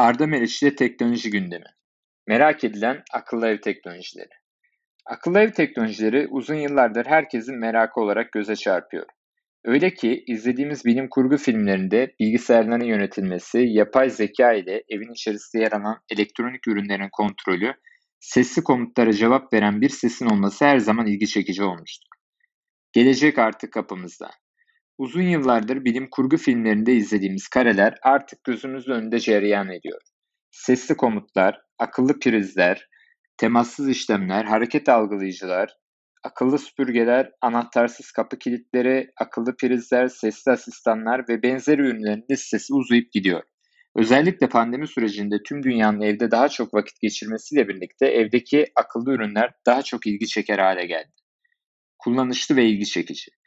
Arda Meriç ile teknoloji gündemi. Merak edilen akıllı ev teknolojileri. Akıllı ev teknolojileri uzun yıllardır herkesin merakı olarak göze çarpıyor. Öyle ki izlediğimiz bilim kurgu filmlerinde bilgisayarların yönetilmesi, yapay zeka ile evin içerisinde yer alan elektronik ürünlerin kontrolü, sesli komutlara cevap veren bir sesin olması her zaman ilgi çekici olmuştur. Gelecek artık kapımızda. Uzun yıllardır bilim kurgu filmlerinde izlediğimiz kareler artık gözümüzün önünde cereyan ediyor. Sesli komutlar, akıllı prizler, temassız işlemler, hareket algılayıcılar, akıllı süpürgeler, anahtarsız kapı kilitleri, akıllı prizler, sesli asistanlar ve benzeri ürünlerin listesi uzayıp gidiyor. Özellikle pandemi sürecinde tüm dünyanın evde daha çok vakit geçirmesiyle birlikte evdeki akıllı ürünler daha çok ilgi çeker hale geldi. Kullanışlı ve ilgi çekici.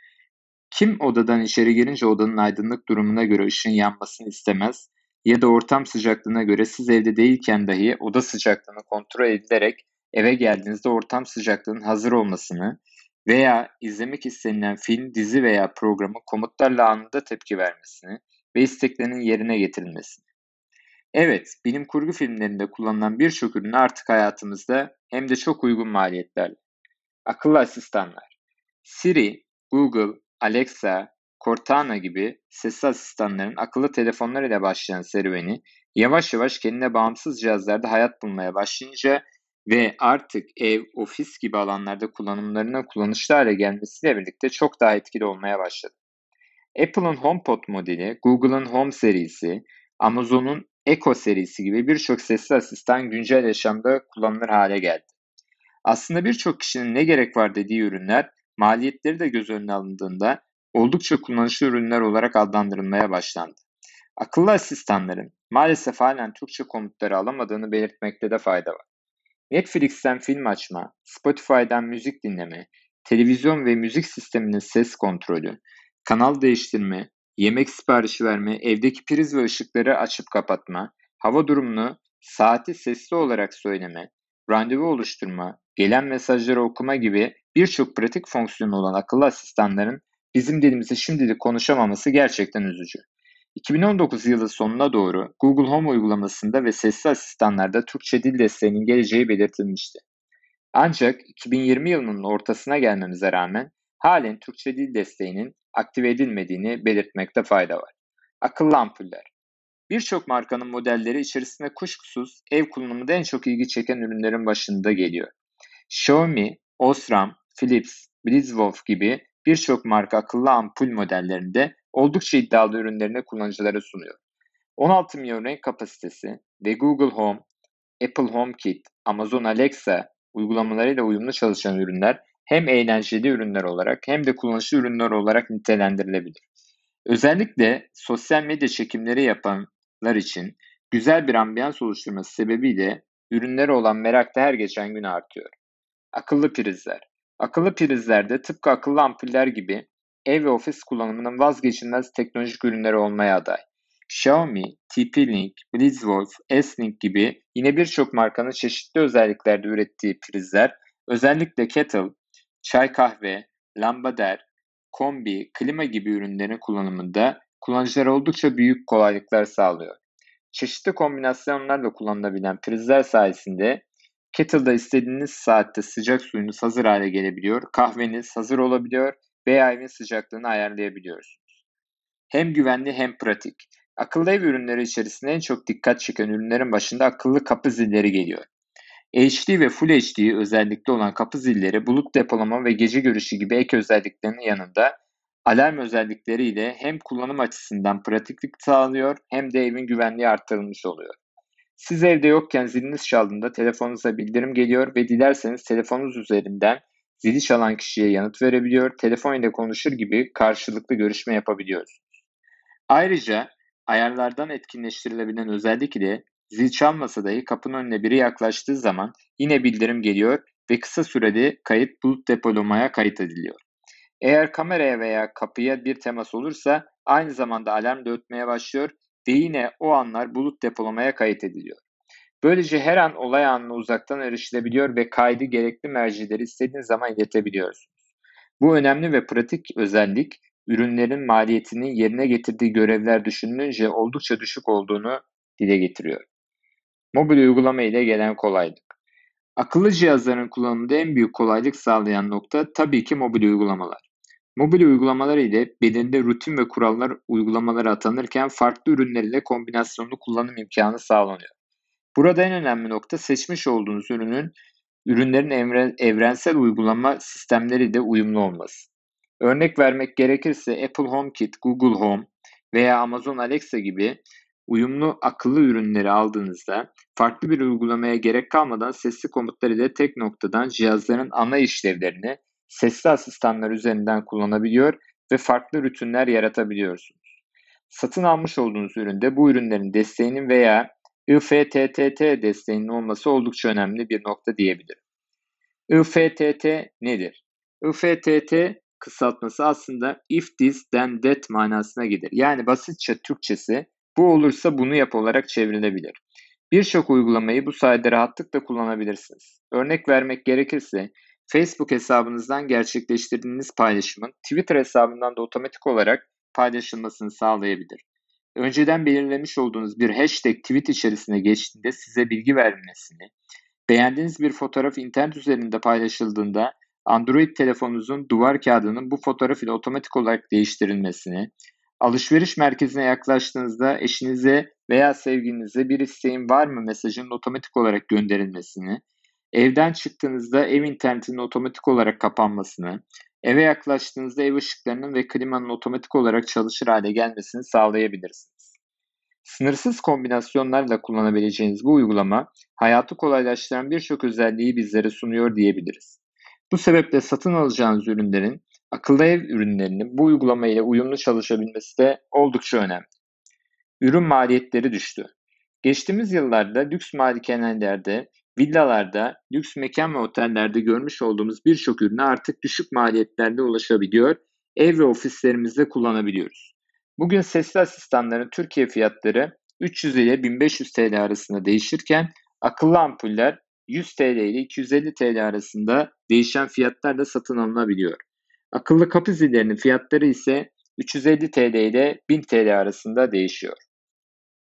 Kim odadan içeri girince odanın aydınlık durumuna göre ışığın yanmasını istemez ya da ortam sıcaklığına göre siz evde değilken dahi oda sıcaklığını kontrol edilerek eve geldiğinizde ortam sıcaklığının hazır olmasını veya izlemek istenilen film, dizi veya programı komutlarla anında tepki vermesini ve isteklerinin yerine getirilmesini. Evet, bilim kurgu filmlerinde kullanılan birçok ürün artık hayatımızda hem de çok uygun maliyetlerle. Akıllı asistanlar. Siri, Google, Alexa, Cortana gibi sesli asistanların akıllı telefonlar ile başlayan serüveni yavaş yavaş kendine bağımsız cihazlarda hayat bulmaya başlayınca ve artık ev, ofis gibi alanlarda kullanımlarına kullanışlı hale gelmesiyle birlikte çok daha etkili olmaya başladı. Apple'ın HomePod modeli, Google'ın Home serisi, Amazon'un Echo serisi gibi birçok sesli asistan güncel yaşamda kullanılır hale geldi. Aslında birçok kişinin ne gerek var dediği ürünler maliyetleri de göz önüne alındığında oldukça kullanışlı ürünler olarak adlandırılmaya başlandı. Akıllı asistanların maalesef halen Türkçe komutları alamadığını belirtmekte de fayda var. Netflix'ten film açma, Spotify'dan müzik dinleme, televizyon ve müzik sisteminin ses kontrolü, kanal değiştirme, yemek siparişi verme, evdeki priz ve ışıkları açıp kapatma, hava durumunu saati sesli olarak söyleme, randevu oluşturma, gelen mesajları okuma gibi birçok pratik fonksiyonu olan akıllı asistanların bizim dilimizi şimdilik konuşamaması gerçekten üzücü. 2019 yılı sonuna doğru Google Home uygulamasında ve sesli asistanlarda Türkçe dil desteğinin geleceği belirtilmişti. Ancak 2020 yılının ortasına gelmemize rağmen halen Türkçe dil desteğinin aktive edilmediğini belirtmekte fayda var. Akıllı ampuller. Birçok markanın modelleri içerisinde kuşkusuz ev kullanımında en çok ilgi çeken ürünlerin başında geliyor. Xiaomi, Osram, Philips, Blitzwolf gibi birçok marka akıllı ampul modellerinde oldukça iddialı ürünlerini kullanıcılara sunuyor. 16 milyon renk kapasitesi ve Google Home, Apple HomeKit, Amazon Alexa uygulamalarıyla uyumlu çalışan ürünler hem eğlenceli ürünler olarak hem de kullanışlı ürünler olarak nitelendirilebilir. Özellikle sosyal medya çekimleri yapanlar için güzel bir ambiyans oluşturması sebebiyle ürünlere olan merak da her geçen gün artıyor. Akıllı prizler. Akıllı prizlerde tıpkı akıllı ampuller gibi ev ve ofis kullanımının vazgeçilmez teknolojik ürünleri olmaya aday. Xiaomi, TP-Link, Blitzwolf, S-Link gibi yine birçok markanın çeşitli özelliklerde ürettiği prizler özellikle kettle, çay kahve, lambader, kombi, klima gibi ürünlerin kullanımında kullanıcılara oldukça büyük kolaylıklar sağlıyor. Çeşitli kombinasyonlarla kullanılabilen prizler sayesinde kettle'da istediğiniz saatte sıcak suyunuz hazır hale gelebiliyor, kahveniz hazır olabiliyor veya evin sıcaklığını ayarlayabiliyorsunuz. Hem güvenli hem pratik. Akıllı ev ürünleri içerisinde en çok dikkat çeken ürünlerin başında akıllı kapı zilleri geliyor. HD ve Full HD özellikli olan kapı zilleri bulut depolama ve gece görüşü gibi ek özelliklerinin yanında alarm özellikleriyle hem kullanım açısından pratiklik sağlıyor hem de evin güvenliği artırılmış oluyor. Siz evde yokken ziliniz çaldığında telefonunuza bildirim geliyor ve dilerseniz telefonunuz üzerinden zili çalan kişiye yanıt verebiliyor, telefon ile konuşur gibi karşılıklı görüşme yapabiliyorsunuz. Ayrıca ayarlardan etkinleştirilebilen özellik ile zil çalmasa dahi kapının önüne biri yaklaştığı zaman yine bildirim geliyor ve kısa sürede kayıt bulut depolamaya kayıt ediliyor. Eğer kameraya veya kapıya bir temas olursa aynı zamanda alarm da ötmeye başlıyor ve yine o anlar bulut depolamaya kayıt ediliyor. Böylece her an olay anına uzaktan erişilebiliyor ve kaydı gerekli mercileri istediğiniz zaman iletebiliyorsunuz. Bu önemli ve pratik özellik ürünlerin maliyetini yerine getirdiği görevler düşünülünce oldukça düşük olduğunu dile getiriyor. Mobil uygulama ile gelen kolaylık. Akıllı cihazların kullanımında en büyük kolaylık sağlayan nokta tabii ki mobil uygulamalar. Mobil uygulamalar ile belirli rutin ve kurallar uygulamalara atanırken farklı ürünler ile kombinasyonlu kullanım imkanı sağlanıyor. Burada en önemli nokta seçmiş olduğunuz ürünün ürünlerin evren, evrensel uygulama sistemleri de uyumlu olması. Örnek vermek gerekirse Apple HomeKit, Google Home veya Amazon Alexa gibi uyumlu akıllı ürünleri aldığınızda farklı bir uygulamaya gerek kalmadan sesli komutlar ile tek noktadan cihazların ana işlevlerini sesli asistanlar üzerinden kullanabiliyor ve farklı rutinler yaratabiliyorsunuz. Satın almış olduğunuz üründe bu ürünlerin desteğinin veya IFTTT desteğinin olması oldukça önemli bir nokta diyebilirim. IFTT nedir? IFTT kısaltması aslında if this then that manasına gelir. Yani basitçe Türkçesi bu olursa bunu yap olarak çevrilebilir. Birçok uygulamayı bu sayede rahatlıkla kullanabilirsiniz. Örnek vermek gerekirse Facebook hesabınızdan gerçekleştirdiğiniz paylaşımın Twitter hesabından da otomatik olarak paylaşılmasını sağlayabilir. Önceden belirlemiş olduğunuz bir hashtag tweet içerisine geçtiğinde size bilgi vermesini, beğendiğiniz bir fotoğraf internet üzerinde paylaşıldığında Android telefonunuzun duvar kağıdının bu fotoğraf ile otomatik olarak değiştirilmesini, alışveriş merkezine yaklaştığınızda eşinize veya sevgilinize bir isteğin var mı mesajının otomatik olarak gönderilmesini, evden çıktığınızda ev internetinin otomatik olarak kapanmasını, eve yaklaştığınızda ev ışıklarının ve klimanın otomatik olarak çalışır hale gelmesini sağlayabilirsiniz. Sınırsız kombinasyonlarla kullanabileceğiniz bu uygulama hayatı kolaylaştıran birçok özelliği bizlere sunuyor diyebiliriz. Bu sebeple satın alacağınız ürünlerin akıllı ev ürünlerinin bu uygulama ile uyumlu çalışabilmesi de oldukça önemli. Ürün maliyetleri düştü. Geçtiğimiz yıllarda lüks malikanelerde, villalarda, lüks mekan ve otellerde görmüş olduğumuz birçok ürüne artık düşük maliyetlerde ulaşabiliyor, ev ve ofislerimizde kullanabiliyoruz. Bugün sesli asistanların Türkiye fiyatları 300 ile 1500 TL arasında değişirken akıllı ampuller 100 TL ile 250 TL arasında değişen fiyatlarla satın alınabiliyor. Akıllı kapı zillerinin fiyatları ise 350 TL ile 1000 TL arasında değişiyor.